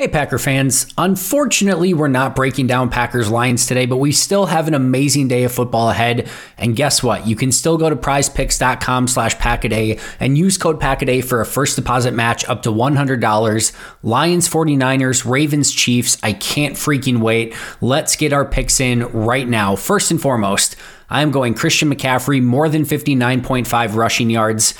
Hey, Packer fans. Unfortunately, we're not breaking down Packers Lions today, but we still have an amazing day of football ahead. And guess what? You can still go to prizepicks.com slash packaday and use code packaday for a first deposit match up to $100. Lions 49ers, Ravens Chiefs. I can't freaking wait. Let's get our picks in right now. First and foremost, I am going Christian McCaffrey, more than 59.5 rushing yards.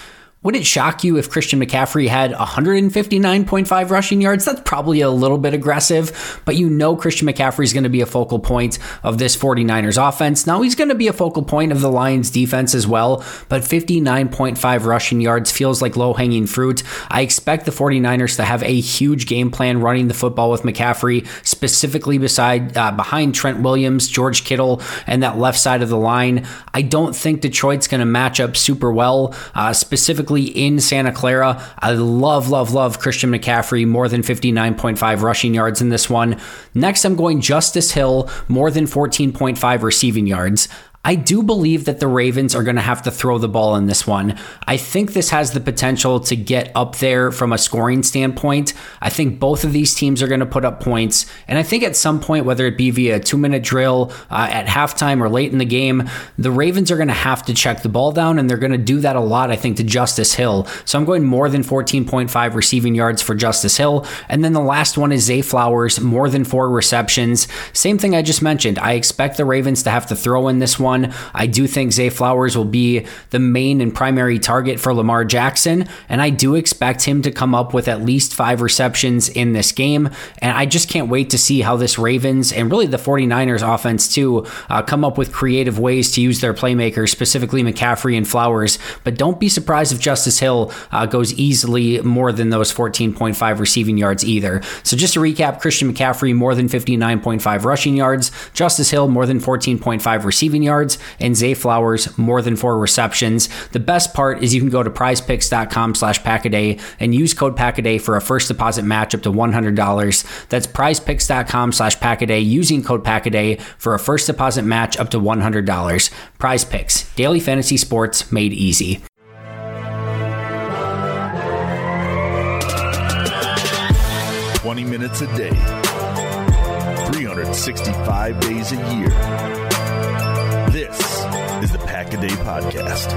Would it shock you if Christian McCaffrey had 159.5 rushing yards? That's probably a little bit aggressive, but you know Christian McCaffrey is going to be a focal point of this 49ers offense. Now he's going to be a focal point of the Lions defense as well, but 59.5 rushing yards feels like low hanging fruit. I expect the 49ers to have a huge game plan running the football with McCaffrey, specifically beside uh, behind Trent Williams, George Kittle, and that left side of the line. I don't think Detroit's going to match up super well, uh, specifically specifically in Santa Clara. I love, love, love Christian McCaffrey, more than 59.5 rushing yards in this one. Next, I'm going Justice Hill, more than 14.5 receiving yards. I do believe that the Ravens are going to have to throw the ball in this one. I think this has the potential to get up there from a scoring standpoint. I think both of these teams are going to put up points. And I think at some point, whether it be via a two minute drill uh, at halftime or late in the game, the Ravens are going to have to check the ball down. And they're going to do that a lot, I think, to Justice Hill. So I'm going more than 14.5 receiving yards for Justice Hill. And then the last one is Zay Flowers, more than four receptions. Same thing I just mentioned. I expect the Ravens to have to throw in this one one. I do think Zay Flowers will be the main and primary target for Lamar Jackson, and I do expect him to come up with at least five receptions in this game. And I just can't wait to see how this Ravens and really the 49ers offense, too, uh, come up with creative ways to use their playmakers, specifically McCaffrey and Flowers. But don't be surprised if Justice Hill uh, goes easily more than those 14.5 receiving yards either. So just to recap, Christian McCaffrey more than 59.5 rushing yards, Justice Hill more than 14.5 receiving yards yards, and Zay Flowers more than four receptions. The best part is you can go to prizepicks.com slash packaday and use code packaday for a first deposit match up to $100. That's prizepicks.com slash packaday using code packaday for a first deposit match up to $100. Prize Picks, daily fantasy sports made easy. Twenty minutes a day, 365 days a year. This is the Pack a Day Podcast.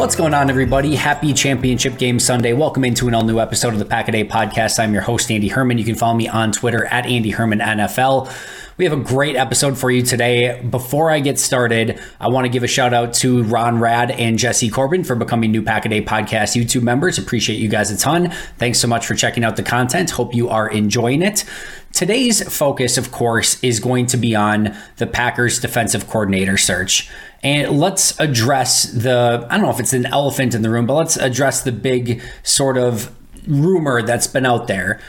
What's going on, everybody? Happy Championship Game Sunday. Welcome into an all new episode of the Pack a Day Podcast. I'm your host, Andy Herman. You can follow me on Twitter at Andy Herman NFL. We have a great episode for you today. Before I get started, I want to give a shout out to Ron Rad and Jesse Corbin for becoming new Pack a Day podcast YouTube members. Appreciate you guys a ton. Thanks so much for checking out the content. Hope you are enjoying it. Today's focus, of course, is going to be on the Packers defensive coordinator search. And let's address the, I don't know if it's an elephant in the room, but let's address the big sort of rumor that's been out there.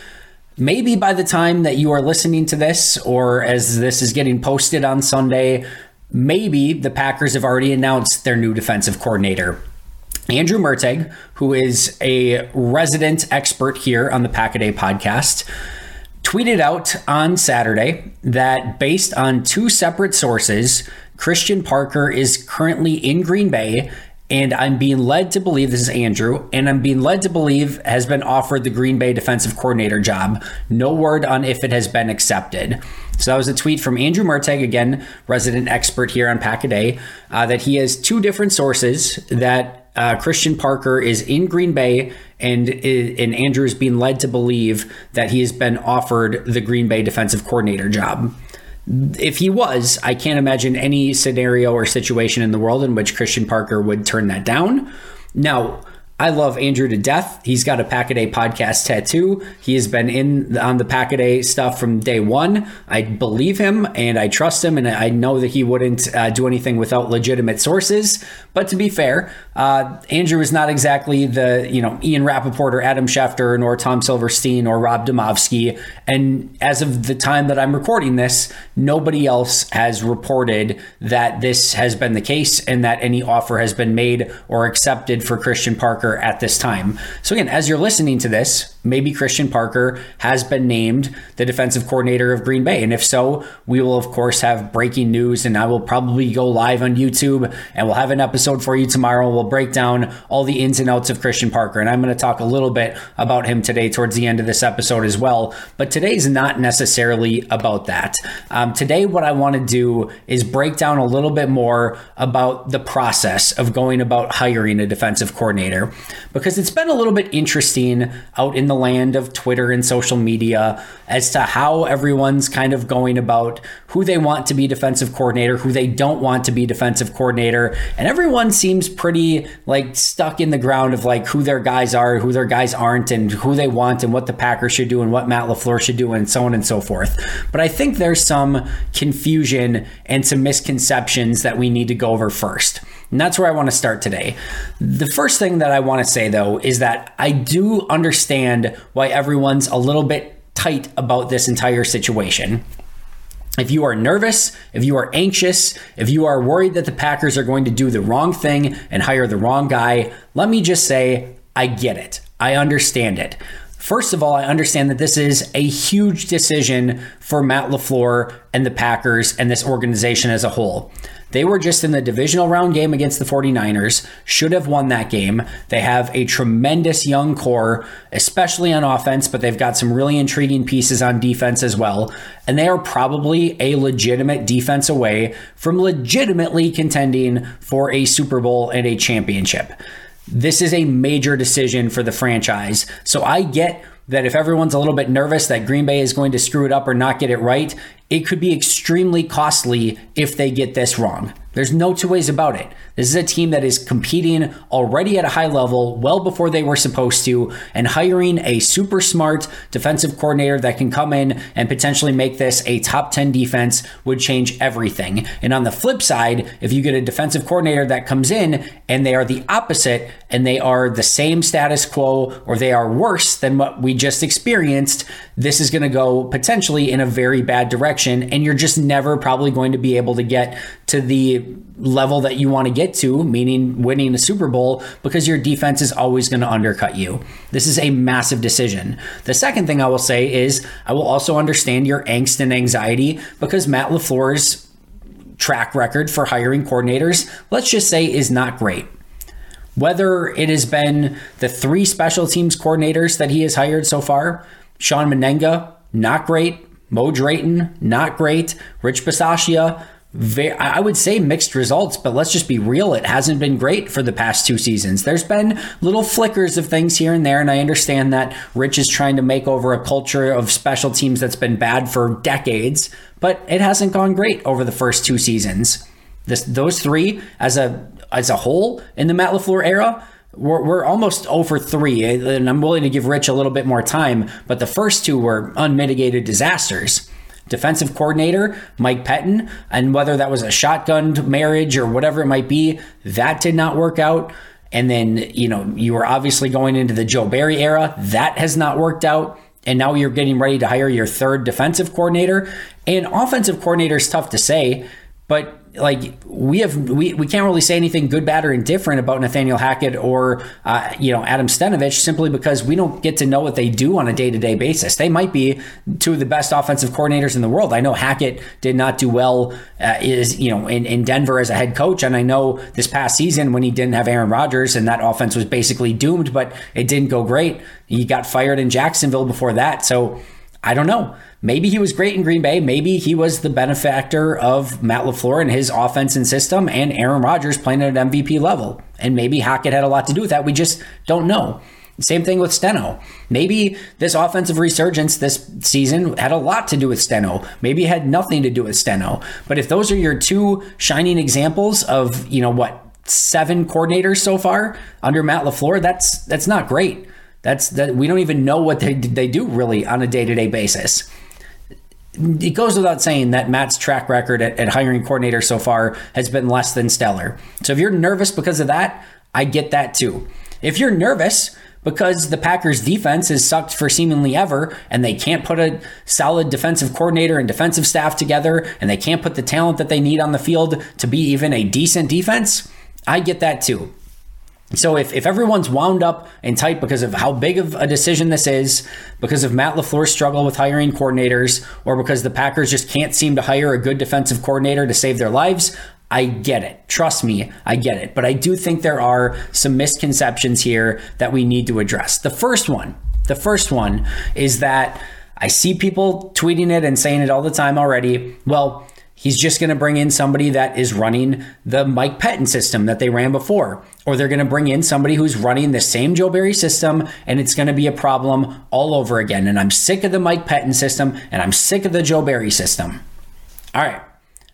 Maybe by the time that you are listening to this, or as this is getting posted on Sunday, maybe the Packers have already announced their new defensive coordinator. Andrew Merteg, who is a resident expert here on the Pack a Day podcast, tweeted out on Saturday that based on two separate sources, Christian Parker is currently in Green Bay and I'm being led to believe this is Andrew, and I'm being led to believe has been offered the Green Bay defensive coordinator job. No word on if it has been accepted. So that was a tweet from Andrew Merteg, again, resident expert here on Pack a Day, uh, that he has two different sources that uh, Christian Parker is in Green Bay, and and Andrew is being led to believe that he has been offered the Green Bay defensive coordinator job if he was, I can't imagine any scenario or situation in the world in which Christian Parker would turn that down. Now, I love Andrew to death. He's got a Pack a Day podcast tattoo. He has been in on the Pack a Day stuff from day one. I believe him and I trust him, and I know that he wouldn't uh, do anything without legitimate sources. But to be fair, uh, Andrew is not exactly the you know Ian Rapoport or Adam Schefter nor Tom Silverstein or Rob Demovsky. And as of the time that I'm recording this, nobody else has reported that this has been the case and that any offer has been made or accepted for Christian Parker at this time. So again, as you're listening to this, maybe Christian Parker has been named the defensive coordinator of Green Bay. And if so, we will, of course, have breaking news, and I will probably go live on YouTube and we'll have an episode for you tomorrow. We'll break down all the ins and outs of Christian Parker. And I'm going to talk a little bit about him today towards the end of this episode as well. But today's not necessarily about that. Um, today, what I want to do is break down a little bit more about the process of going about hiring a defensive coordinator because it's been a little bit interesting out in the land of Twitter and social media as to how everyone's kind of going about who they want to be defensive coordinator, who they don't want to be defensive coordinator. And everyone seems pretty like stuck in the ground of like who their guys are, who their guys aren't, and who they want, and what the Packers should do, and what Matt LaFleur should do, and so on and so forth. But I think there's some confusion and some misconceptions that we need to go over first. And that's where I want to start today. The first thing that I want to say, though, is that I do understand why everyone's a little bit tight about this entire situation. If you are nervous, if you are anxious, if you are worried that the Packers are going to do the wrong thing and hire the wrong guy, let me just say, I get it. I understand it. First of all, I understand that this is a huge decision for Matt LaFleur and the Packers and this organization as a whole. They were just in the divisional round game against the 49ers, should have won that game. They have a tremendous young core, especially on offense, but they've got some really intriguing pieces on defense as well. And they are probably a legitimate defense away from legitimately contending for a Super Bowl and a championship. This is a major decision for the franchise. So I get that if everyone's a little bit nervous that Green Bay is going to screw it up or not get it right, it could be extremely costly if they get this wrong. There's no two ways about it. This is a team that is competing already at a high level well before they were supposed to, and hiring a super smart defensive coordinator that can come in and potentially make this a top 10 defense would change everything. And on the flip side, if you get a defensive coordinator that comes in and they are the opposite and they are the same status quo or they are worse than what we just experienced, this is going to go potentially in a very bad direction. And you're just never probably going to be able to get to the level that you want to get to, meaning winning a Super Bowl, because your defense is always going to undercut you. This is a massive decision. The second thing I will say is I will also understand your angst and anxiety because Matt LaFleur's track record for hiring coordinators, let's just say, is not great. Whether it has been the three special teams coordinators that he has hired so far, Shawn Mennenga, not great. Mo Drayton, not great. Rich Bisaccia, I would say mixed results, but let's just be real. It hasn't been great for the past two seasons. There's been little flickers of things here and there, and I understand that Rich is trying to make over a culture of special teams that's been bad for decades, but it hasn't gone great over the first two seasons. This, those three, as a as a whole, in the Matt LaFleur era, we're, we're almost over three, and I'm willing to give Rich a little bit more time. But the first two were unmitigated disasters defensive coordinator, Mike Pettine, and whether that was a shotgun marriage or whatever it might be, that did not work out. And then, you know, you were obviously going into the Joe Barry era. That has not worked out. And now you're getting ready to hire your third defensive coordinator. And offensive coordinator is tough to say, but like we have we, we can't really say anything good bad or indifferent about nathaniel hackett or uh, you know adam stenavich simply because we don't get to know what they do on a day-to-day basis. They might be two of the best offensive coordinators in the world. I know hackett did not do well uh, is you know in, in denver as a head coach and i know this past season when he didn't have aaron rodgers and that offense was basically doomed but it didn't go great. He got fired in jacksonville before that. So i don't know maybe he was great in Green Bay. Maybe he was the benefactor of Matt LaFleur and his offense and system and Aaron Rodgers playing at an MVP level. And maybe Hackett had a lot to do with that. We just don't know. Same thing with Steno. Maybe this offensive resurgence this season had a lot to do with Steno. Maybe it had nothing to do with Steno. But if those are your two shining examples of, you know, what, seven coordinators so far under Matt LaFleur, that's that's not great. That's that we don't even know what they they do really on a day-to-day basis it goes without saying that Matt's track record at, at, hiring coordinators so far has been less than stellar. So if you're nervous because of that, I get that too. If you're nervous because the Packers defense has sucked for seemingly ever and they can't put a solid defensive coordinator and defensive staff together and they can't put the talent that they need on the field to be even a decent defense, I get that too. So if, if everyone's wound up and tight because of how big of a decision this is, because of Matt LaFleur's struggle with hiring coordinators, or because the Packers just can't seem to hire a good defensive coordinator to save their lives, I get it. Trust me, I get it. But I do think there are some misconceptions here that we need to address. The first one, the first one is that I see people tweeting it and saying it all the time already. Well, he's just going to bring in somebody that is running the Mike Pettine system that they ran before. Or they're going to bring in somebody who's running the same Joe Barry system and it's going to be a problem all over again. And I'm sick of the Mike Pettine system and I'm sick of the Joe Barry system. All right,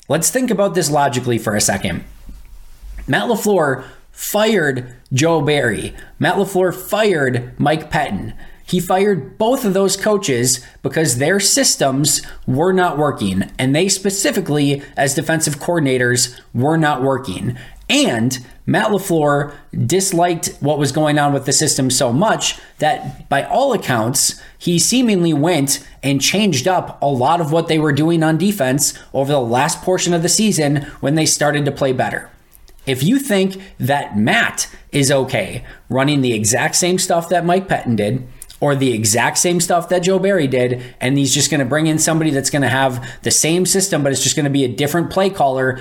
let's think about this logically for a second. Matt LaFleur fired Joe Barry. Matt LaFleur fired Mike Pettine. He fired both of those coaches because their systems were not working, and they specifically, as defensive coordinators, were not working. And Matt LaFleur disliked what was going on with the system so much that, by all accounts, he seemingly went and changed up a lot of what they were doing on defense over the last portion of the season when they started to play better. If you think that Matt is okay running the exact same stuff that Mike Pettine did, or the exact same stuff that Joe Barry did, and he's just going to bring in somebody that's going to have the same system, but it's just going to be a different play caller.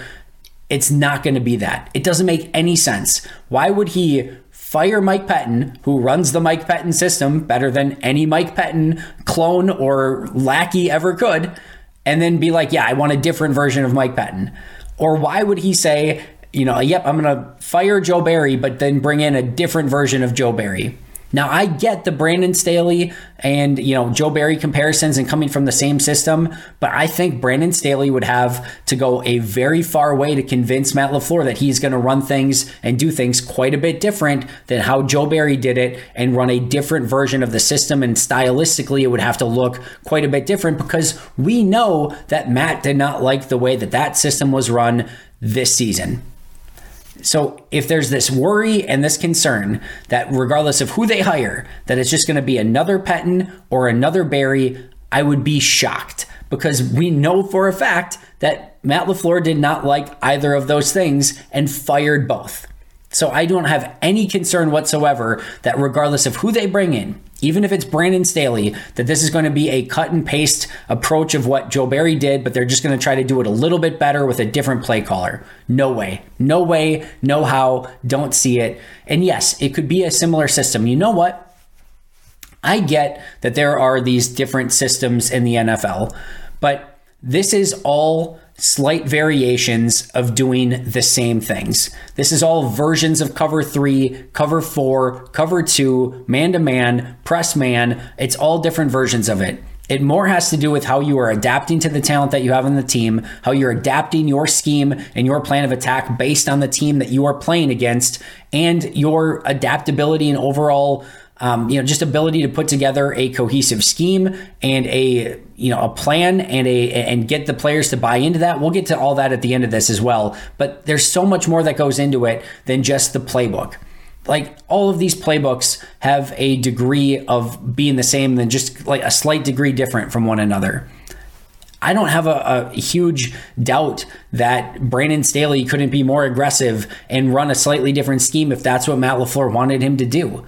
It's not going to be that. It doesn't make any sense. Why would he fire Mike Pettine, who runs the Mike Pettine system better than any Mike Pettine clone or lackey ever could, and then be like, yeah, I want a different version of Mike Pettine? Or why would he say, you know, yep, I'm going to fire Joe Barry, but then bring in a different version of Joe Barry? Now I get the Brandon Staley and you know Joe Barry comparisons and coming from the same system, but I think Brandon Staley would have to go a very far way to convince Matt LaFleur that he's going to run things and do things quite a bit different than how Joe Barry did it and run a different version of the system and stylistically it would have to look quite a bit different because we know that Matt did not like the way that that system was run this season. So if there's this worry and this concern that regardless of who they hire, that it's just going to be another Pettine or another Barry, I would be shocked because we know for a fact that Matt LaFleur did not like either of those things and fired both. So I don't have any concern whatsoever that regardless of who they bring in, even if it's Brandon Staley, that this is going to be a cut and paste approach of what Joe Barry did, but they're just going to try to do it a little bit better with a different play caller. No way. No way. No how. Don't see it. And yes, it could be a similar system. You know what? I get that there are these different systems in the NFL, but this is all slight variations of doing the same things. This is all versions of cover three, cover four, cover two, man to man, press man. It's all different versions of it. It more has to do with how you are adapting to the talent that you have on the team, how you're adapting your scheme and your plan of attack based on the team that you are playing against, and your adaptability and overall um, you know, just ability to put together a cohesive scheme and a you know a plan and a and get the players to buy into that. We'll get to all that at the end of this as well. But there's so much more that goes into it than just the playbook. Like all of these playbooks have a degree of being the same than just like a slight degree different from one another. I don't have a, a, huge doubt that Brandon Staley couldn't be more aggressive and run a slightly different scheme if that's what Matt LaFleur wanted him to do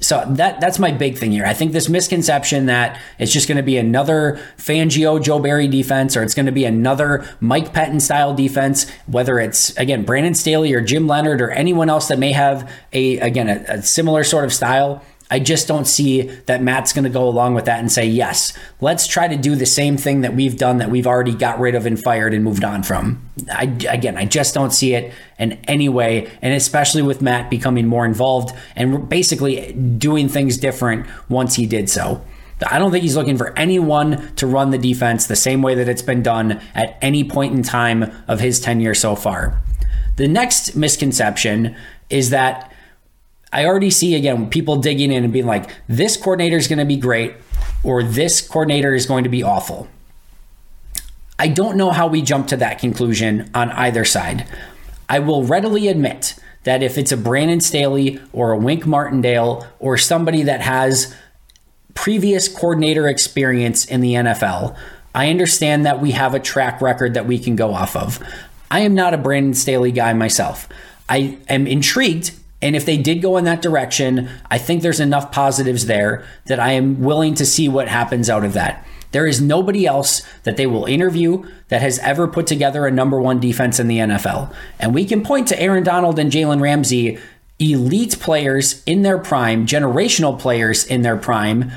so that that's my big thing here. I think this misconception that it's just going to be another Fangio Joe Barry defense or it's going to be another Mike Pettine style defense, whether it's again Brandon Staley or Jim Leonhard or anyone else that may have a again a, a similar sort of style. I just don't see that Matt's going to go along with that and say, yes, let's try to do the same thing that we've done that we've already got rid of and fired and moved on from. I, again, I just don't see it in any way. And especially with Matt becoming more involved and basically doing things different once he did so. I don't think he's looking for anyone to run the defense the same way that it's been done at any point in time of his tenure so far. The next misconception is that I already see again people digging in and being like, this coordinator is going to be great or this coordinator is going to be awful. I don't know how we jump to that conclusion on either side. I will readily admit that if it's a Brandon Staley or a Wink Martindale or somebody that has previous coordinator experience in the NFL, I understand that we have a track record that we can go off of. I am not a Brandon Staley guy myself. I am intrigued And if they did go in that direction, I think there's enough positives there that I am willing to see what happens out of that. There is nobody else that they will interview that has ever put together a number one defense in the NFL. And we can point to Aaron Donald and Jalen Ramsey, elite players in their prime, generational players in their prime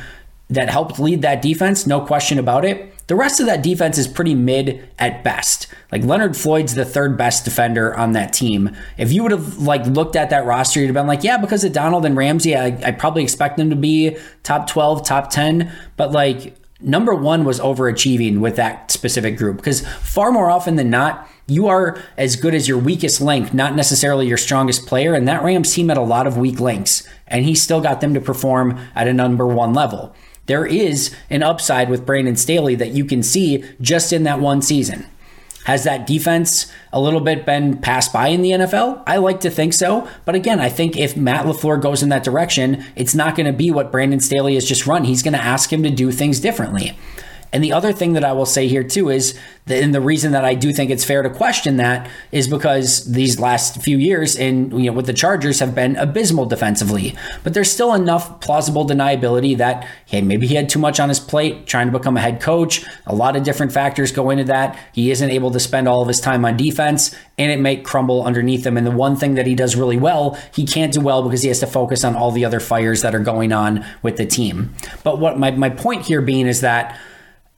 that helped lead that defense, no question about it. The rest of that defense is pretty mid at best. Like Leonard Floyd's the third best defender on that team. If you would have like looked at that roster, you'd have been like, yeah, because of Donald and Ramsey, I, I probably expect them to be top 12, top 10. But like number one was overachieving with that specific group because far more often than not, you are as good as your weakest link, not necessarily your strongest player. And that Rams team had a lot of weak links, and he still got them to perform at a number one level there is an upside with Brandon Staley that you can see just in that one season. Has that defense a little bit been passed by in the NFL? I like to think so. But again, I think if Matt LaFleur goes in that direction, it's not going to be what Brandon Staley has just run. He's going to ask him to do things differently. And the other thing that I will say here too is, that, and the reason that I do think it's fair to question that is because these last few years in you know with the Chargers have been abysmal defensively. But there's still enough plausible deniability that hey maybe he had too much on his plate trying to become a head coach. A lot of different factors go into that. He isn't able to spend all of his time on defense, and it may crumble underneath him. And the one thing that he does really well, he can't do well because he has to focus on all the other fires that are going on with the team. But what my my point here being is that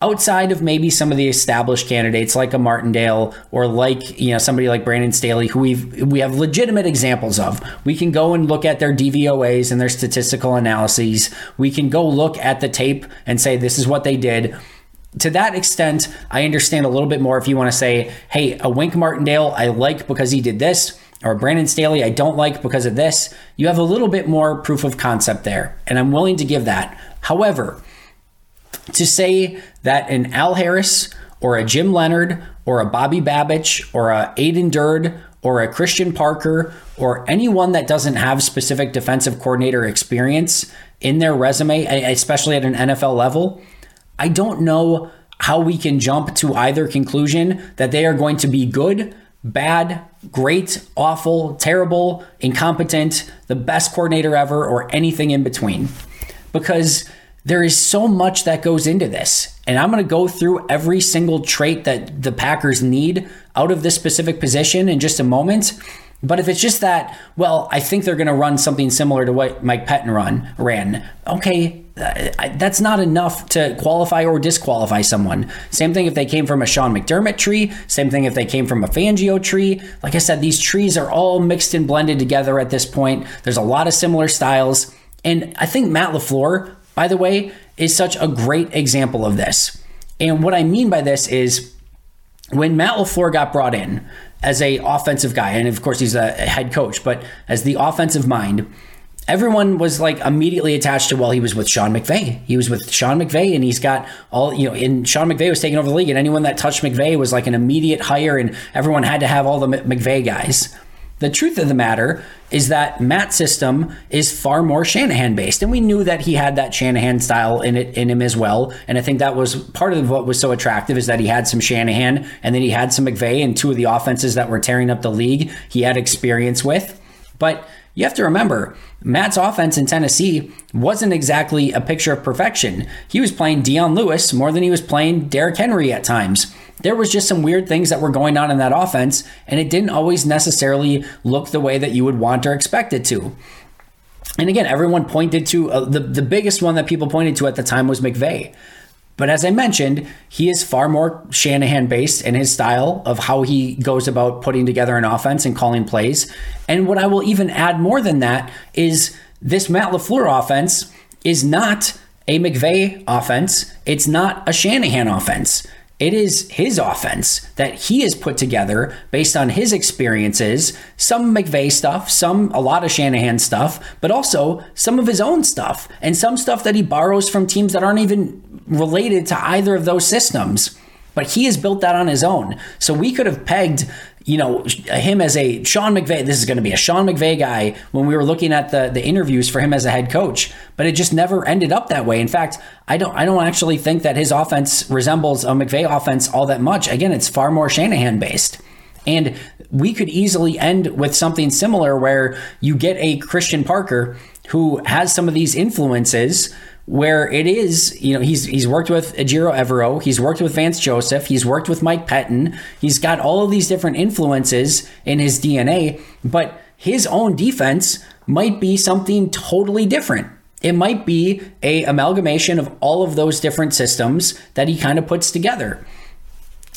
outside of maybe some of the established candidates like a Martindale or like you know somebody like Brandon Staley who we we have legitimate examples of. We can go and look at their DVOAs and their statistical analyses. We can go look at the tape and say this is what they did. To that extent I understand a little bit more if you want to say hey a Wink Martindale I like because he did this or Brandon Staley I don't like because of this. You have a little bit more proof of concept there and I'm willing to give that. However to say that an Al Harris or a Jim Leonhard or a Bobby Babich or a Aden Durde or a Christian Parker or anyone that doesn't have specific defensive coordinator experience in their resume, especially at an NFL level, I don't know how we can jump to either conclusion that they are going to be good, bad, great, awful, terrible, incompetent, the best coordinator ever, or anything in between. Because there is so much that goes into this. And I'm going to go through every single trait that the Packers need out of this specific position in just a moment. But if it's just that, well, I think they're going to run something similar to what Mike Pettine run ran. Okay, uh, that's not enough to qualify or disqualify someone. Same thing if they came from a Sean McDermott tree. Same thing if they came from a Fangio tree. Like I said, these trees are all mixed and blended together at this point. There's a lot of similar styles. And I think Matt LaFleur by the way, is such a great example of this. And what I mean by this is when Matt LaFleur got brought in as a offensive guy, and of course he's a head coach, but as the offensive mind, everyone was like immediately attached to well he was with Sean McVay. He was with Sean McVay and he's got all you know and Sean McVay was taking over the league and anyone that touched McVay was like an immediate hire and everyone had to have all the McVay guys. The truth of the matter is that Matt's system is far more Shanahan based, and we knew that he had that Shanahan style in it in him as well. And I think that was part of what was so attractive is that he had some Shanahan, and then he had some McVay, and two of the offenses that were tearing up the league he had experience with. But you have to remember, Matt's offense in Tennessee wasn't exactly a picture of perfection. He was playing Dion Lewis more than he was playing Derrick Henry at times there was just some weird things that were going on in that offense, and it didn't always necessarily look the way that you would want or expect it to. And again, everyone pointed to uh, the, the biggest one that people pointed to at the time was McVay. But as I mentioned, he is far more Shanahan based in his style of how he goes about putting together an offense and calling plays. And what I will even add more than that is this Matt LaFleur offense is not a McVay offense, it's not a Shanahan offense. It is his offense that he has put together based on his experiences, some McVay stuff, some a lot of Shanahan stuff, but also some of his own stuff and some stuff that he borrows from teams that aren't even related to either of those systems. But he has built that on his own. So we could have pegged you know, him as a Sean McVay, this is going to be a Sean McVay guy when we were looking at the the interviews for him as a head coach, but it just never ended up that way. In fact, I don't I don't actually think that his offense resembles a McVay offense all that much. Again, it's far more Shanahan based. And we could easily end with something similar where you get a Christian Parker who has some of these influences where it is, you know, he's he's worked with Ejiro Evero, he's worked with Vance Joseph, he's worked with Mike Pettine, he's got all of these different influences in his DNA, but his own defense might be something totally different. It might be a amalgamation of all of those different systems that he kind of puts together.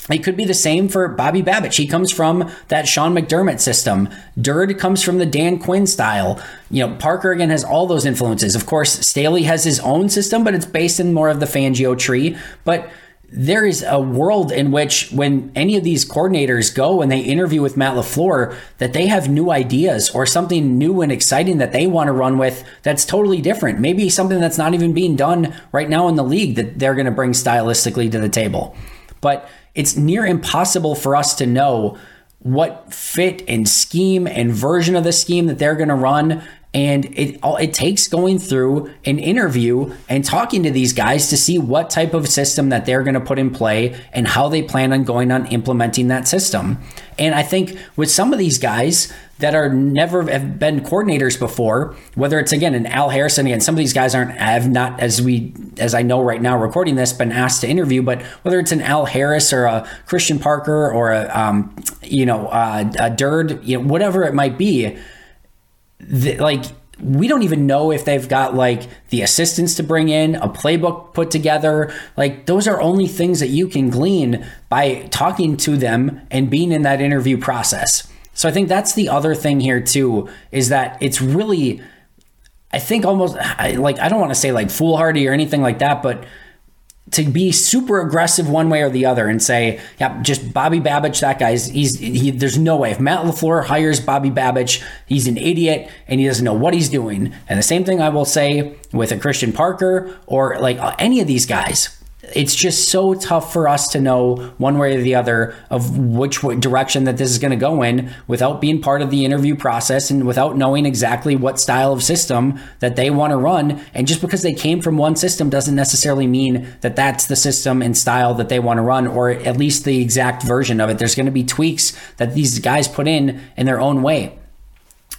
It could be the same for Bobby Babich. He comes from that Sean McDermott system. Durde comes from the Dan Quinn style. You know, Parker again has all those influences. Of course, Staley has his own system, but it's based in more of the Fangio tree. But there is a world in which when any of these coordinators go and they interview with Matt LaFleur that they have new ideas or something new and exciting that they want to run with that's totally different. Maybe something that's not even being done right now in the league that they're going to bring stylistically to the table. But it's near impossible for us to know what fit and scheme and version of the scheme that they're going to run and it it takes going through an interview and talking to these guys to see what type of system that they're going to put in play and how they plan on going on implementing that system. And I think with some of these guys that are never have been coordinators before, whether it's again an Al Harrison, again, some of these guys aren't have not as we as I know right now recording this been asked to interview, but whether it's an Al Harris or a Christian Parker or a um, you know uh, a Durde, you know whatever it might be like we don't even know if they've got like the assistants to bring in, a playbook put together. Like those are only things that you can glean by talking to them and being in that interview process. So I think that's the other thing here too is that it's really I think almost like I don't want to say like foolhardy or anything like that, but to be super aggressive one way or the other and say, yeah, just Bobby Babich, that guy's he's he, there's no way if Matt LaFleur hires Bobby Babich, he's an idiot and he doesn't know what he's doing. And the same thing I will say with a Christian Parker or like any of these guys it's just so tough for us to know one way or the other of which direction that this is going to go in without being part of the interview process and without knowing exactly what style of system that they want to run. And just because they came from one system doesn't necessarily mean that that's the system and style that they want to run, or at least the exact version of it. There's going to be tweaks that these guys put in in their own way.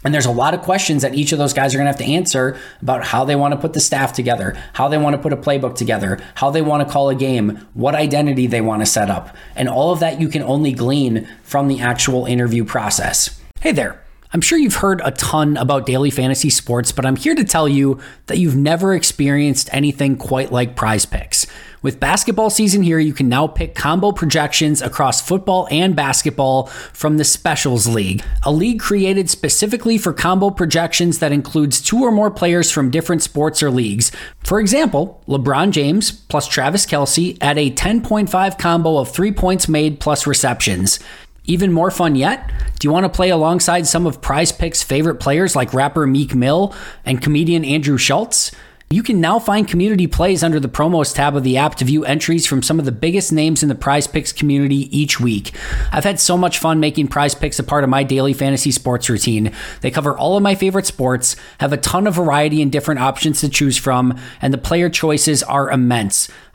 And there's a lot of questions that each of those guys are going to have to answer about how they want to put the staff together, how they want to put a playbook together, how they want to call a game, what identity they want to set up. And all of that you can only glean from the actual interview process. Hey there. I'm sure you've heard a ton about daily fantasy sports, but I'm here to tell you that you've never experienced anything quite like prize picks. With basketball season here, you can now pick combo projections across football and basketball from the Specials League, a league created specifically for combo projections that includes two or more players from different sports or leagues. For example, LeBron James plus Travis Kelce at a 10.5 combo of three points made plus receptions. Even more fun yet? Do you want to play alongside some of Prize Picks' favorite players like rapper Meek Mill and comedian Andrew Schulz? You can now find community plays under the promos tab of the app to view entries from some of the biggest names in the prize picks community each week. I've had so much fun making prize picks a part of my daily fantasy sports routine. They cover all of my favorite sports, have a ton of variety and different options to choose from, and the player choices are immense.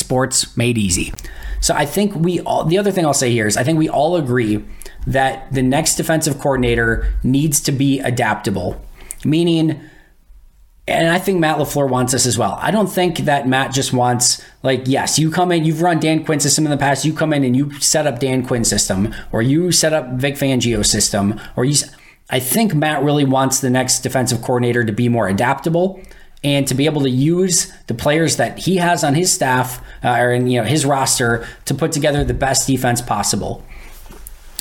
sports made easy. So I think we all, the other thing I'll say here is I think we all agree that the next defensive coordinator needs to be adaptable, meaning, and I think Matt LaFleur wants this as well. I don't think that Matt just wants, like, yes, you come in, you've run Dan Quinn system in the past, you come in and you set up Dan Quinn system, or you set up Vic Fangio system, or you, I think Matt really wants the next defensive coordinator to be more adaptable and to be able to use the players that he has on his staff uh, or in you know his roster to put together the best defense possible.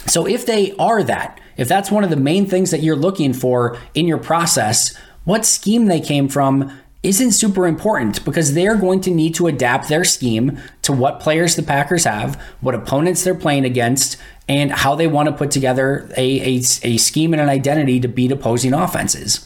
So if they are that, if that's one of the main things that you're looking for in your process, what scheme they came from isn't super important because they're going to need to adapt their scheme to what players the Packers have, what opponents they're playing against, and how they want to put together a, a, a scheme and an identity to beat opposing offenses.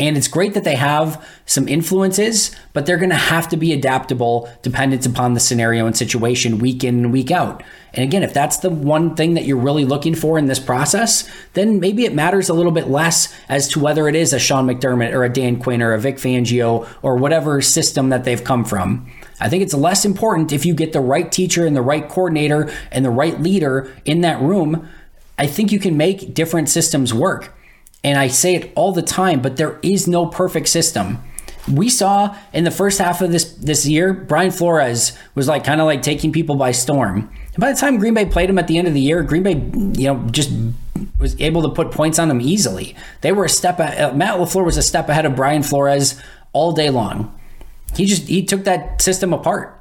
And it's great that they have some influences, but they're going to have to be adaptable dependent upon the scenario and situation week in and week out. And again, if that's the one thing that you're really looking for in this process, then maybe it matters a little bit less as to whether it is a Sean McDermott or a Dan Quinn or a Vic Fangio or whatever system that they've come from. I think it's less important if you get the right teacher and the right coordinator and the right leader in that room. I think you can make different systems work. And I say it all the time, but there is no perfect system. We saw in the first half of this this year, Brian Flores was like kind of like taking people by storm. And by the time Green Bay played him at the end of the year, Green Bay, you know, just was able to put points on them easily. They were a step. Uh, Matt LaFleur was a step ahead of Brian Flores all day long. He just he took that system apart,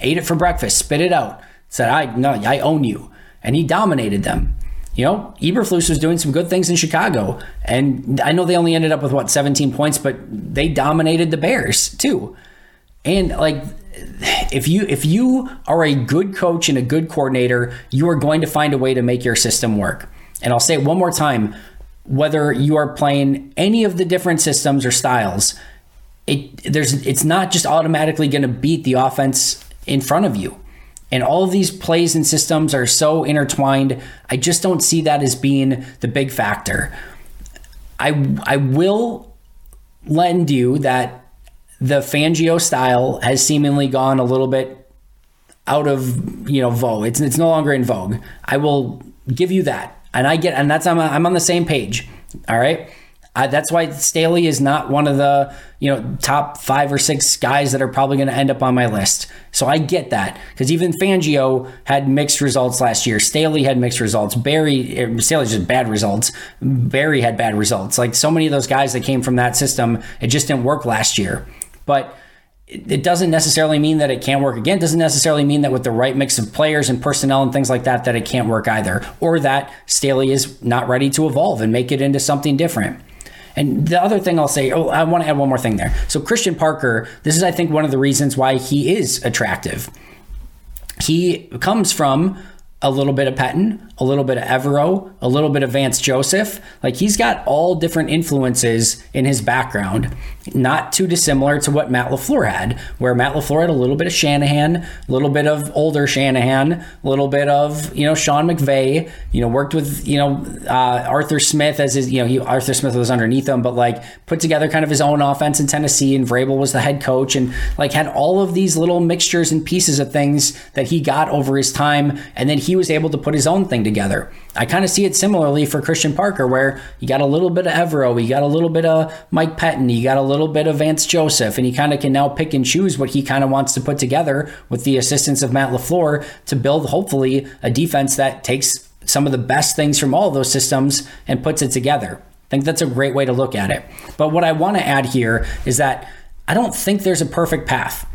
ate it for breakfast, spit it out, said, "I no, I own you," and he dominated them you know, Eberflus was doing some good things in Chicago, and I know they only ended up with what 17 points, but they dominated the Bears too. And like, if you if you are a good coach and a good coordinator, you are going to find a way to make your system work. And I'll say it one more time: whether you are playing any of the different systems or styles, it there's it's not just automatically going to beat the offense in front of you. And all of these plays and systems are so intertwined. I just don't see that as being the big factor. I I will lend you that the Fangio style has seemingly gone a little bit out of you know vogue. It's it's no longer in vogue. I will give you that, and I get and that's I'm I'm on the same page. All right. Uh, that's why Staley is not one of the you know top five or six guys that are probably going to end up on my list. So I get that because even Fangio had mixed results last year. Staley had mixed results. Barry er, Staley just bad results. Barry had bad results. Like so many of those guys that came from that system, it just didn't work last year. But it doesn't necessarily mean that it can't work again. It doesn't necessarily mean that with the right mix of players and personnel and things like that, that it can't work either, or that Staley is not ready to evolve and make it into something different. And the other thing I'll say, oh, I want to add one more thing there. So Christian Parker, this is I think one of the reasons why he is attractive. He comes from a little bit of Pettine, a little bit of Evero, a little bit of Vance Joseph. Like he's got all different influences in his background, not too dissimilar to what Matt LaFleur had, where Matt LaFleur had a little bit of Shanahan, a little bit of older Shanahan, a little bit of, you know, Sean McVay, you know, worked with, you know, uh, Arthur Smith as his, you know, he, Arthur Smith was underneath him, but like put together kind of his own offense in Tennessee and Vrabel was the head coach and like had all of these little mixtures and pieces of things that he got over his time. And then he was able to put his own thing together. I kind of see it similarly for Christian Parker, where you got a little bit of Evero, you got a little bit of Mike Pettine, you got a little bit of Vance Joseph, and he kind of can now pick and choose what he kind of wants to put together with the assistance of Matt LaFleur to build, hopefully, a defense that takes some of the best things from all those systems and puts it together. I think that's a great way to look at it. But what I want to add here is that I don't think there's a perfect path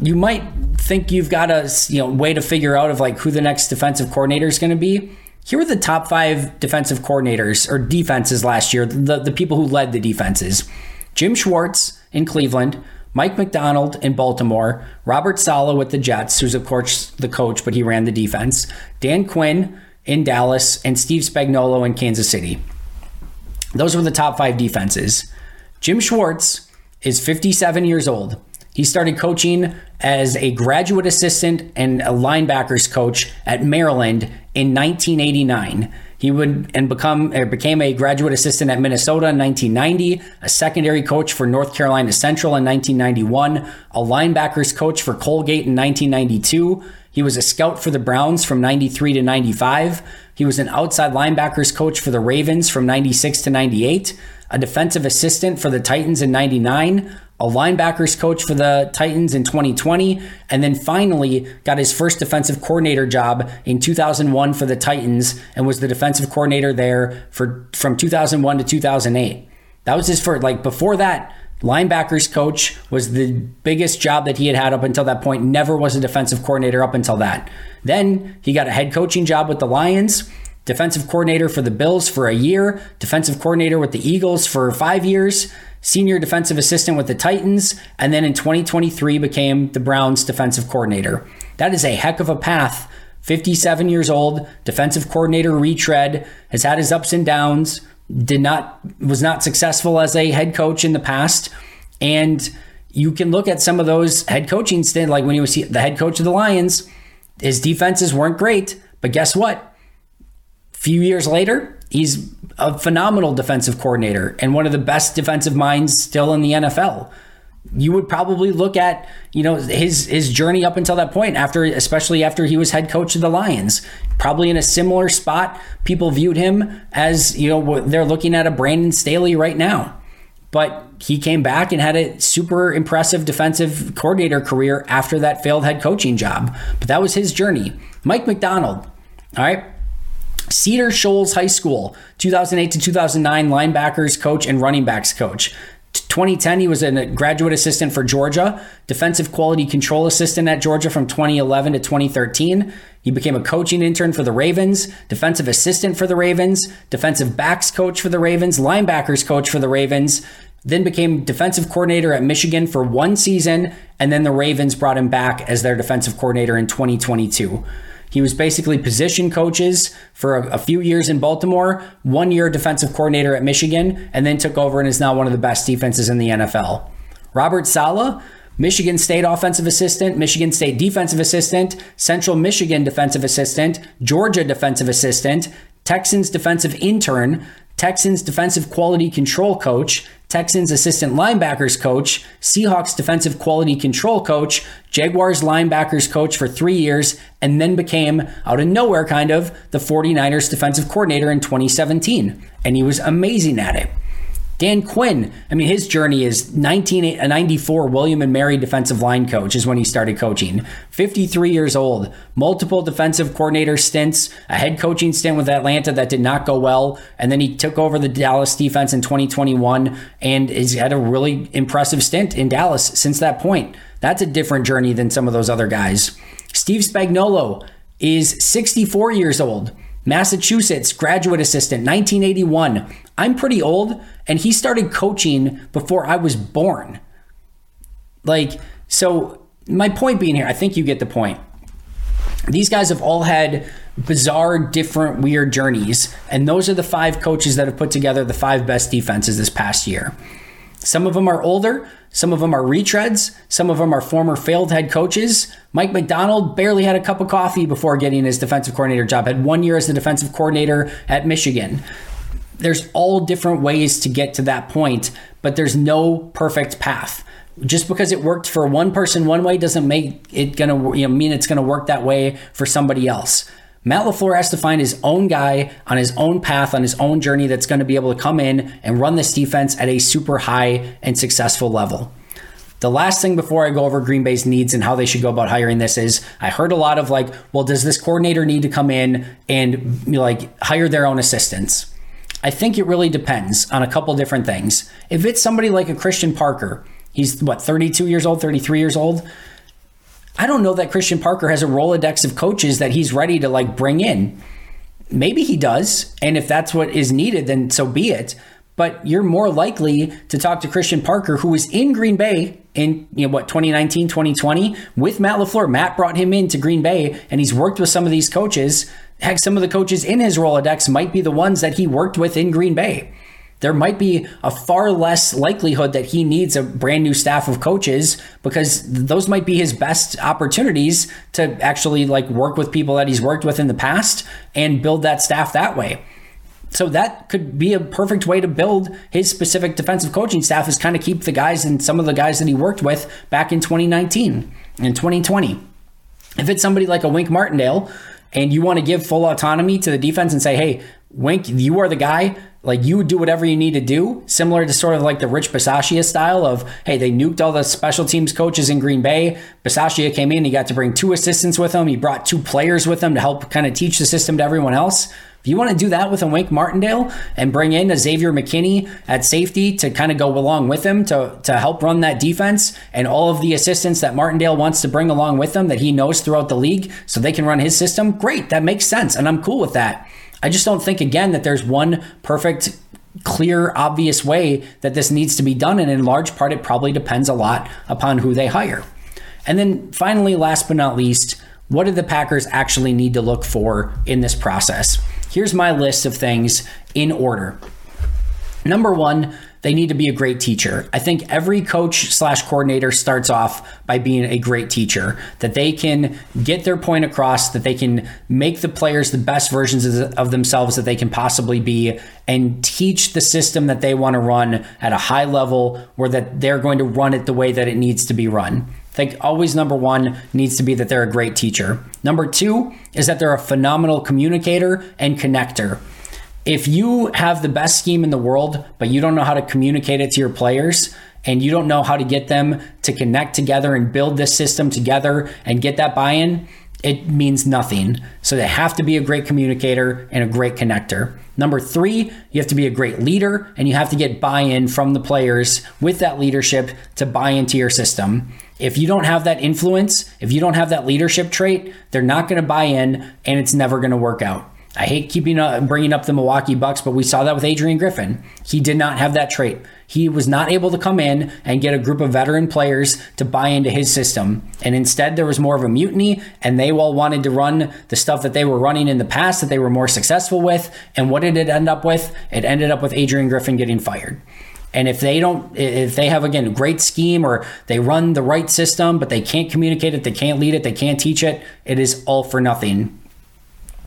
you might think you've got a you know way to figure out of like who the next defensive coordinator is going to be. Here were the top five defensive coordinators or defenses last year, the, the people who led the defenses. Jim Schwartz in Cleveland, Mike Macdonald in Baltimore, Robert Saleh with the Jets, who's of course the coach, but he ran the defense, Dan Quinn in Dallas, and Steve Spagnuolo in Kansas City. Those were the top five defenses. Jim Schwartz is 57 years old. He started coaching as a graduate assistant and a linebackers coach at Maryland in 1989. He would and become or became a graduate assistant at Minnesota in 1990, a secondary coach for North Carolina Central in 1991, a linebackers coach for Colgate in 1992. He was a scout for the Browns from 93 to 95. He was an outside linebackers coach for the Ravens from 96 to 98, a defensive assistant for the Titans in 99, a linebackers coach for the Titans in 2020, and then finally got his first defensive coordinator job in 2001 for the Titans and was the defensive coordinator there for from 2001 to 2008. That was his first, like before that, linebackers coach was the biggest job that he had had up until that point. Never was a defensive coordinator up until that. Then he got a head coaching job with the Lions defensive coordinator for the Bills for a year, defensive coordinator with the Eagles for five years, senior defensive assistant with the Titans, and then in 2023 became the Browns defensive coordinator. That is a heck of a path. 57 years old, defensive coordinator retread, has had his ups and downs, did not was not successful as a head coach in the past, and you can look at some of those head coaching stints, like when he was the head coach of the Lions, his defenses weren't great, but guess what? Few years later, he's a phenomenal defensive coordinator and one of the best defensive minds still in the NFL. You would probably look at, you know, his his journey up until that point after especially after he was head coach of the Lions. Probably in a similar spot, people viewed him as, you know, they're looking at a Brandon Staley right now. But he came back and had a super impressive defensive coordinator career after that failed head coaching job. But that was his journey. Mike Macdonald, all right. Cedar Shoals High School, 2008 to 2009, linebackers coach and running backs coach. 2010, he was a graduate assistant for Georgia, defensive quality control assistant at Georgia from 2011 to 2013. He became a coaching intern for the Ravens, defensive assistant for the Ravens, defensive backs coach for the Ravens, linebackers coach for the Ravens, then became defensive coordinator at Michigan for one season, and then the Ravens brought him back as their defensive coordinator in 2022. He was basically position coaches for a, a, few years in Baltimore, one year defensive coordinator at Michigan, and then took over and is now one of the best defenses in the NFL. Robert Saleh, Michigan State offensive assistant, Michigan State defensive assistant, Central Michigan defensive assistant, Georgia defensive assistant, Texans defensive intern, Texans defensive quality control coach, Texans assistant linebackers coach, Seahawks defensive quality control coach, Jaguars linebackers coach for three years, and then became, out of nowhere kind of, the 49ers defensive coordinator in 2017. And he was amazing at it. Dan Quinn, I mean, his journey is 1994 uh, William and Mary defensive line coach is when he started coaching. 53 years old, multiple defensive coordinator stints, a head coaching stint with Atlanta that did not go well, and then he took over the Dallas defense in 2021 and has had a really impressive stint in Dallas since that point. That's a different journey than some of those other guys. Steve Spagnuolo is 64 years old. Massachusetts graduate assistant, 1981. I'm pretty old, and he started coaching before I was born. Like, so my point being here, I think you get the point. These guys have all had bizarre, different, weird journeys, and those are the five coaches that have put together the five best defenses this past year. Some of them are older, some of them are retreads, some of them are former failed head coaches. Mike Macdonald barely had a cup of coffee before getting his defensive coordinator job, had one year as the defensive coordinator at Michigan. There's all different ways to get to that point, but there's no perfect path. Just because it worked for one person one way doesn't make it gonna you know, mean it's gonna work that way for somebody else. Matt LaFleur has to find his own guy on his own path, on his own journey that's going to be able to come in and run this defense at a super high and successful level. The last thing before I go over Green Bay's needs and how they should go about hiring this is I heard a lot of like, well, does this coordinator need to come in and like hire their own assistants? I think it really depends on a couple different things. If it's somebody like a Christian Parker, he's what, 32 years old, 33 years old, I don't know that Christian Parker has a Rolodex of coaches that he's ready to like bring in. Maybe he does. And if that's what is needed, then so be it. But you're more likely to talk to Christian Parker, who was in Green Bay in you know what 2019 2020 with Matt LaFleur. Matt brought him into Green Bay and he's worked with some of these coaches. Heck, some of the coaches in his Rolodex might be the ones that he worked with in Green Bay there might be a far less likelihood that he needs a brand new staff of coaches because those might be his best opportunities to actually like work with people that he's worked with in the past and build that staff that way. So that could be a perfect way to build his specific defensive coaching staff is kind of keep the guys and some of the guys that he worked with back in 2019 and 2020. If it's somebody like a Wink Martindale and you want to give full autonomy to the defense and say, hey, Wink, you are the guy like you would do whatever you need to do, similar to sort of like the Rich Bisaccia style of, hey, they nuked all the special teams coaches in Green Bay. Bisaccia came in, he got to bring two assistants with him. He brought two players with him to help kind of teach the system to everyone else. If you want to do that with a Wink Martindale and bring in a Xavier McKinney at safety to kind of go along with him to, to help run that defense and all of the assistants that Martindale wants to bring along with him that he knows throughout the league so they can run his system, great. That makes sense. And I'm cool with that. I just don't think, again, that there's one perfect, clear, obvious way that this needs to be done. And in large part, it probably depends a lot upon who they hire. And then finally, last but not least, what do the Packers actually need to look for in this process? Here's my list of things in order. Number one, they need to be a great teacher. I think every coach slash coordinator starts off by being a great teacher, that they can get their point across, that they can make the players the best versions of themselves that they can possibly be, and teach the system that they want to run at a high level where that they're going to run it the way that it needs to be run. I think always number one needs to be that they're a great teacher. Number two is that they're a phenomenal communicator and connector if you have the best scheme in the world, but you don't know how to communicate it to your players, and you don't know how to get them to connect together and build this system together and get that buy in, it means nothing. So they have to be a great communicator and a great connector. Number three, you have to be a great leader and you have to get buy in from the players with that leadership to buy into your system. If you don't have that influence, if you don't have that leadership trait, they're not going to buy in and it's never going to work out. I hate keeping uh, bringing up the Milwaukee Bucks, but we saw that with Adrian Griffin. He did not have that trait. He was not able to come in and get a group of veteran players to buy into his system. And instead, there was more of a mutiny, and they all wanted to run the stuff that they were running in the past that they were more successful with. And what did it end up with? It ended up with Adrian Griffin getting fired. And if they don't, if they have again a great scheme or they run the right system, but they can't communicate it, they can't lead it, they can't teach it, it is all for nothing.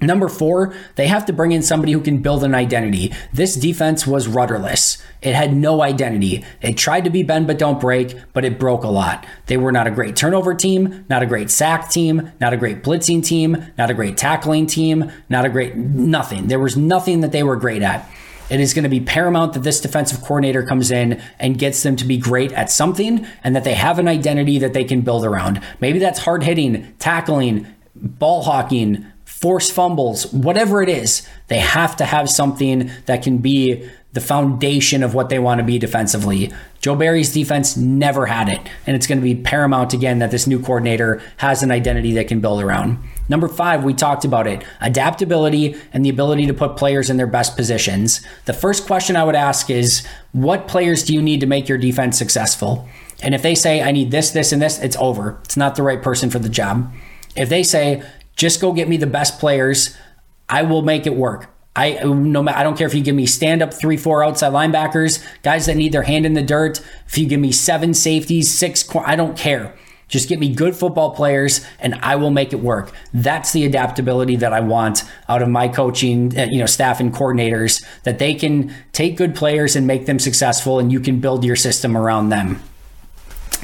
Number four, they have to bring in somebody who can build an identity. This defense was rudderless. It had no identity. It tried to be bend but don't break, but it broke a lot. They were not a great turnover team, not a great sack team, not a great blitzing team, not a great tackling team, not a great nothing. There was nothing that they were great at. It is going to be paramount that this defensive coordinator comes in and gets them to be great at something and that they have an identity that they can build around. Maybe that's hard hitting, tackling, ball hawking, force fumbles, whatever it is, they have to have something that can be the foundation of what they want to be defensively. Joe Barry's defense never had it, and it's going to be paramount again that this new coordinator has an identity that can build around. Number five, we talked about it adaptability and the ability to put players in their best positions. The first question I would ask is what players do you need to make your defense successful? And if they say, I need this, this, and this, it's over. It's not the right person for the job. If they say, just go get me the best players. I will make it work. I no I don't care if you give me stand up three four outside linebackers, guys that need their hand in the dirt. If you give me seven safeties, six, I don't care. Just get me good football players, and I will make it work. That's the adaptability that I want out of my coaching, uh, you know, staff and coordinators. That they can take good players and make them successful, and you can build your system around them.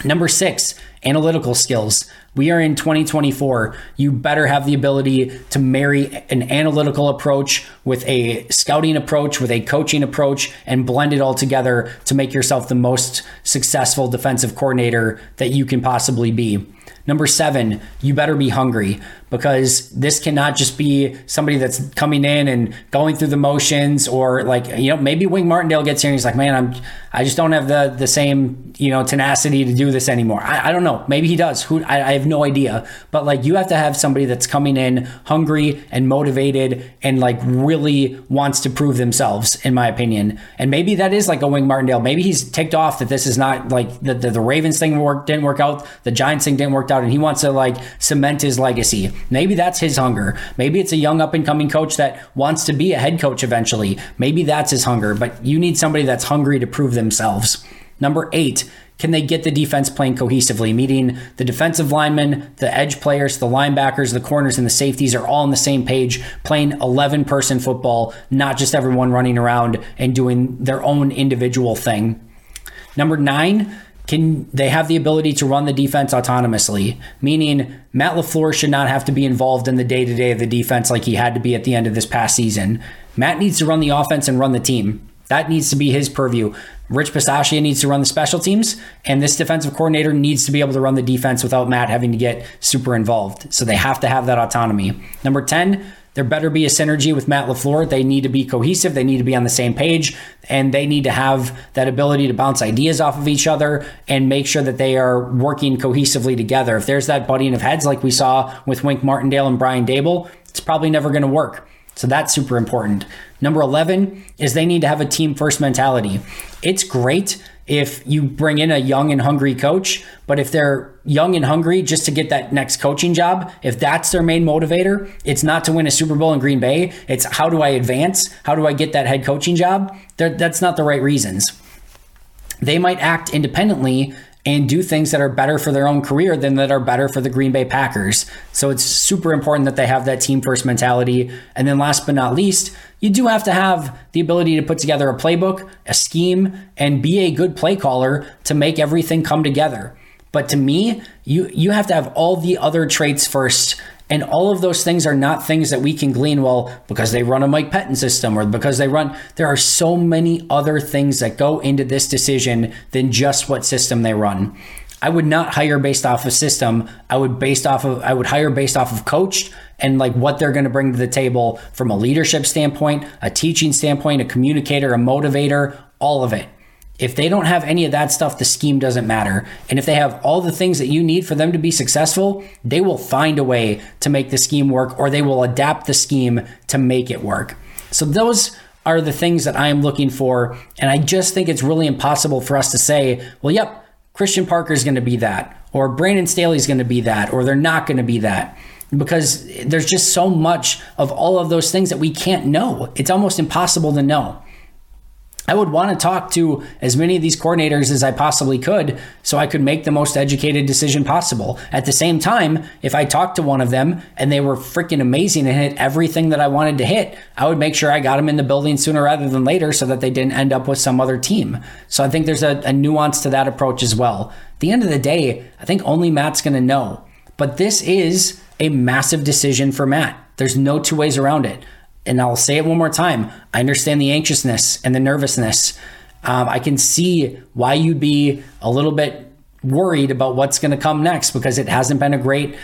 Number six, analytical skills. We are in 2024. You better have the ability to marry an analytical approach with a scouting approach, with a coaching approach, and blend it all together to make yourself the most successful defensive coordinator that you can possibly be. Number seven, you better be hungry because this cannot just be somebody that's coming in and going through the motions or like, you know, maybe Wink Martindale gets here and he's like, man, I'm, I just don't have the, the same, you know, tenacity to do this anymore. I, I don't know. Maybe he does. Who, I, I have no idea. But like, you have to have somebody that's coming in hungry and motivated and like really wants to prove themselves, in my opinion. And maybe that is like a Wink Martindale. Maybe he's ticked off that this is not like the, the, the Ravens thing work, didn't work out, the Giants thing didn't work out, and he wants to like cement his legacy. Maybe that's his hunger. Maybe it's a young up and coming coach that wants to be a head coach eventually. Maybe that's his hunger, but you need somebody that's hungry to prove themselves. Number eight, can they get the defense playing cohesively? Meaning the defensive linemen, the edge players, the linebackers, the corners, and the safeties are all on the same page, playing 11 person football, not just everyone running around and doing their own individual thing. Number nine, can they have the ability to run the defense autonomously? Meaning Matt LaFleur should not have to be involved in the day to day of the defense like he had to be at the end of this past season. Matt needs to run the offense and run the team. That needs to be his purview. Rich Bisaccia needs to run the special teams, and this defensive coordinator needs to be able to run the defense without Matt having to get super involved. So they have to have that autonomy. Number 10, there better be a synergy with Matt LaFleur. They need to be cohesive. They need to be on the same page and they need to have that ability to bounce ideas off of each other and make sure that they are working cohesively together. If there's that butting of heads like we saw with Wink Martindale and Brian Daboll, it's probably never going to work. So that's super important. Number 11 is they need to have a team first mentality. It's great if you bring in a young and hungry coach, but if they're young and hungry just to get that next coaching job, if that's their main motivator, it's not to win a Super Bowl in Green Bay. It's how do I advance? How do I get that head coaching job? They're, that's not the right reasons. They might act independently and do things that are better for their own career than that are better for the Green Bay Packers. So it's super important that they have that team first mentality. And then last but not least, you do have to have the ability to put together a playbook, a scheme, and be a good play caller to make everything come together. But to me, you you have to have all the other traits first and all of those things are not things that we can glean, well, because they run a Mike Pettine system or because they run. There are so many other things that go into this decision than just what system they run. I would not hire based off of system. I would based off of I would hire based off of coach and like what they're going to bring to the table from a leadership standpoint, a teaching standpoint, a communicator, a motivator, all of it. If they don't have any of that stuff, the scheme doesn't matter. And if they have all the things that you need for them to be successful, they will find a way to make the scheme work or they will adapt the scheme to make it work. So those are the things that I am looking for. And I just think it's really impossible for us to say, well, yep, Christian Parker is going to be that, or Brandon Staley is going to be that, or they're not going to be that. Because there's just so much of all of those things that we can't know. It's almost impossible to know. I would want to talk to as many of these coordinators as I possibly could so I could make the most educated decision possible. At the same time, if I talked to one of them and they were freaking amazing and hit everything that I wanted to hit, I would make sure I got them in the building sooner rather than later so that they didn't end up with some other team. So I think there's a, a nuance to that approach as well. At the end of the day, I think only Matt's going to know. But this is a massive decision for Matt. There's no two ways around it and I'll say it one more time. I understand the anxiousness and the nervousness. Um, I can see why you'd be a little bit worried about what's going to come next because it hasn't been a great,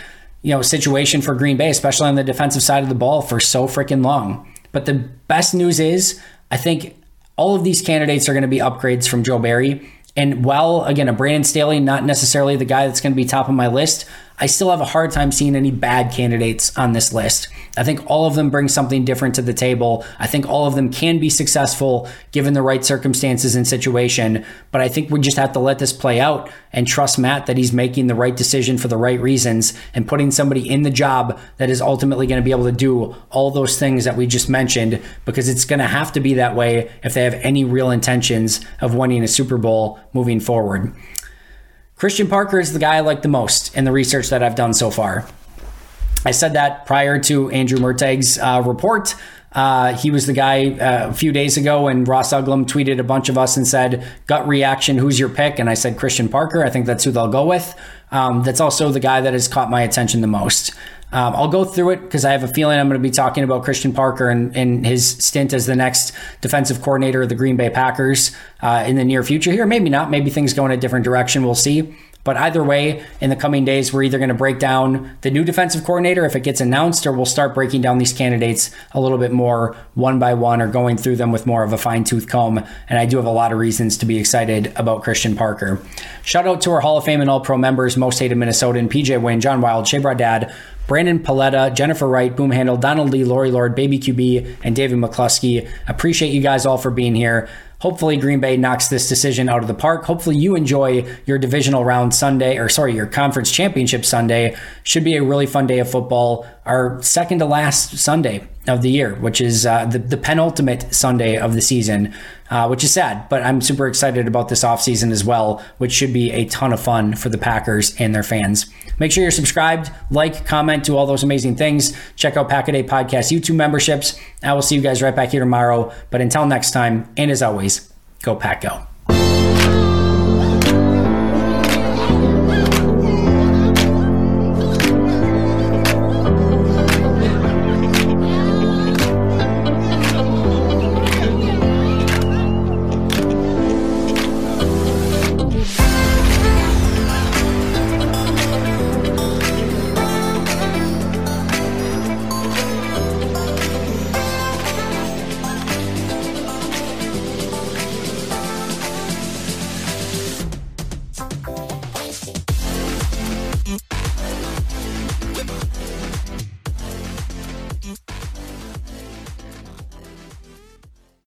you know, situation for Green Bay, especially on the defensive side of the ball for so freaking long. But the best news is, I think all of these candidates are going to be upgrades from Joe Barry. And while again, a Brandon Staley, not necessarily the guy that's going to be top of my list, I still have a hard time seeing any bad candidates on this list. I think all of them bring something different to the table. I think all of them can be successful given the right circumstances and situation. But I think we just have to let this play out and trust Matt that he's making the right decision for the right reasons and putting somebody in the job that is ultimately going to be able to do all those things that we just mentioned because it's going to have to be that way if they have any real intentions of winning a Super Bowl moving forward. Christian Parker is the guy I like the most in the research that I've done so far. I said that prior to Andrew Mertag's uh, report. Uh, he was the guy uh, a few days ago, and Ross Uglem tweeted a bunch of us and said, "Gut reaction, who's your pick?" And I said Christian Parker. I think that's who they'll go with. Um, that's also the guy that has caught my attention the most. Um, I'll go through it because I have a feeling I'm going to be talking about Christian Parker and, and, his stint as the next defensive coordinator of the Green Bay Packers uh, in the near future here. Maybe not. Maybe things go in a different direction. We'll see. But either way, in the coming days, we're either going to break down the new defensive coordinator if it gets announced, or we'll start breaking down these candidates a little bit more one by one or going through them with more of a fine tooth comb. And I do have a lot of reasons to be excited about Christian Parker. Shout out to our Hall of Fame and All Pro members, Most Hated Minnesotan, PJ Wayne, John Wild, Shea Dad, Brandon Paletta, Jennifer Wright, Boom Handle, Donald Lee, Lori Lord, Baby QB, and David McCluskey. Appreciate you guys all for being here. Hopefully, Green Bay knocks this decision out of the park. Hopefully, you enjoy your divisional round Sunday, or sorry, your conference championship Sunday. Should be a really fun day of football. Our second to last Sunday of the year, which is uh, the, the penultimate Sunday of the season, uh, which is sad, but I'm super excited about this offseason as well, which should be a ton of fun for the Packers and their fans. Make sure you're subscribed, like, comment, do all those amazing things. Check out Pack a Day Podcast YouTube memberships. I will see you guys right back here tomorrow. But until next time, and as always, go Pack Go.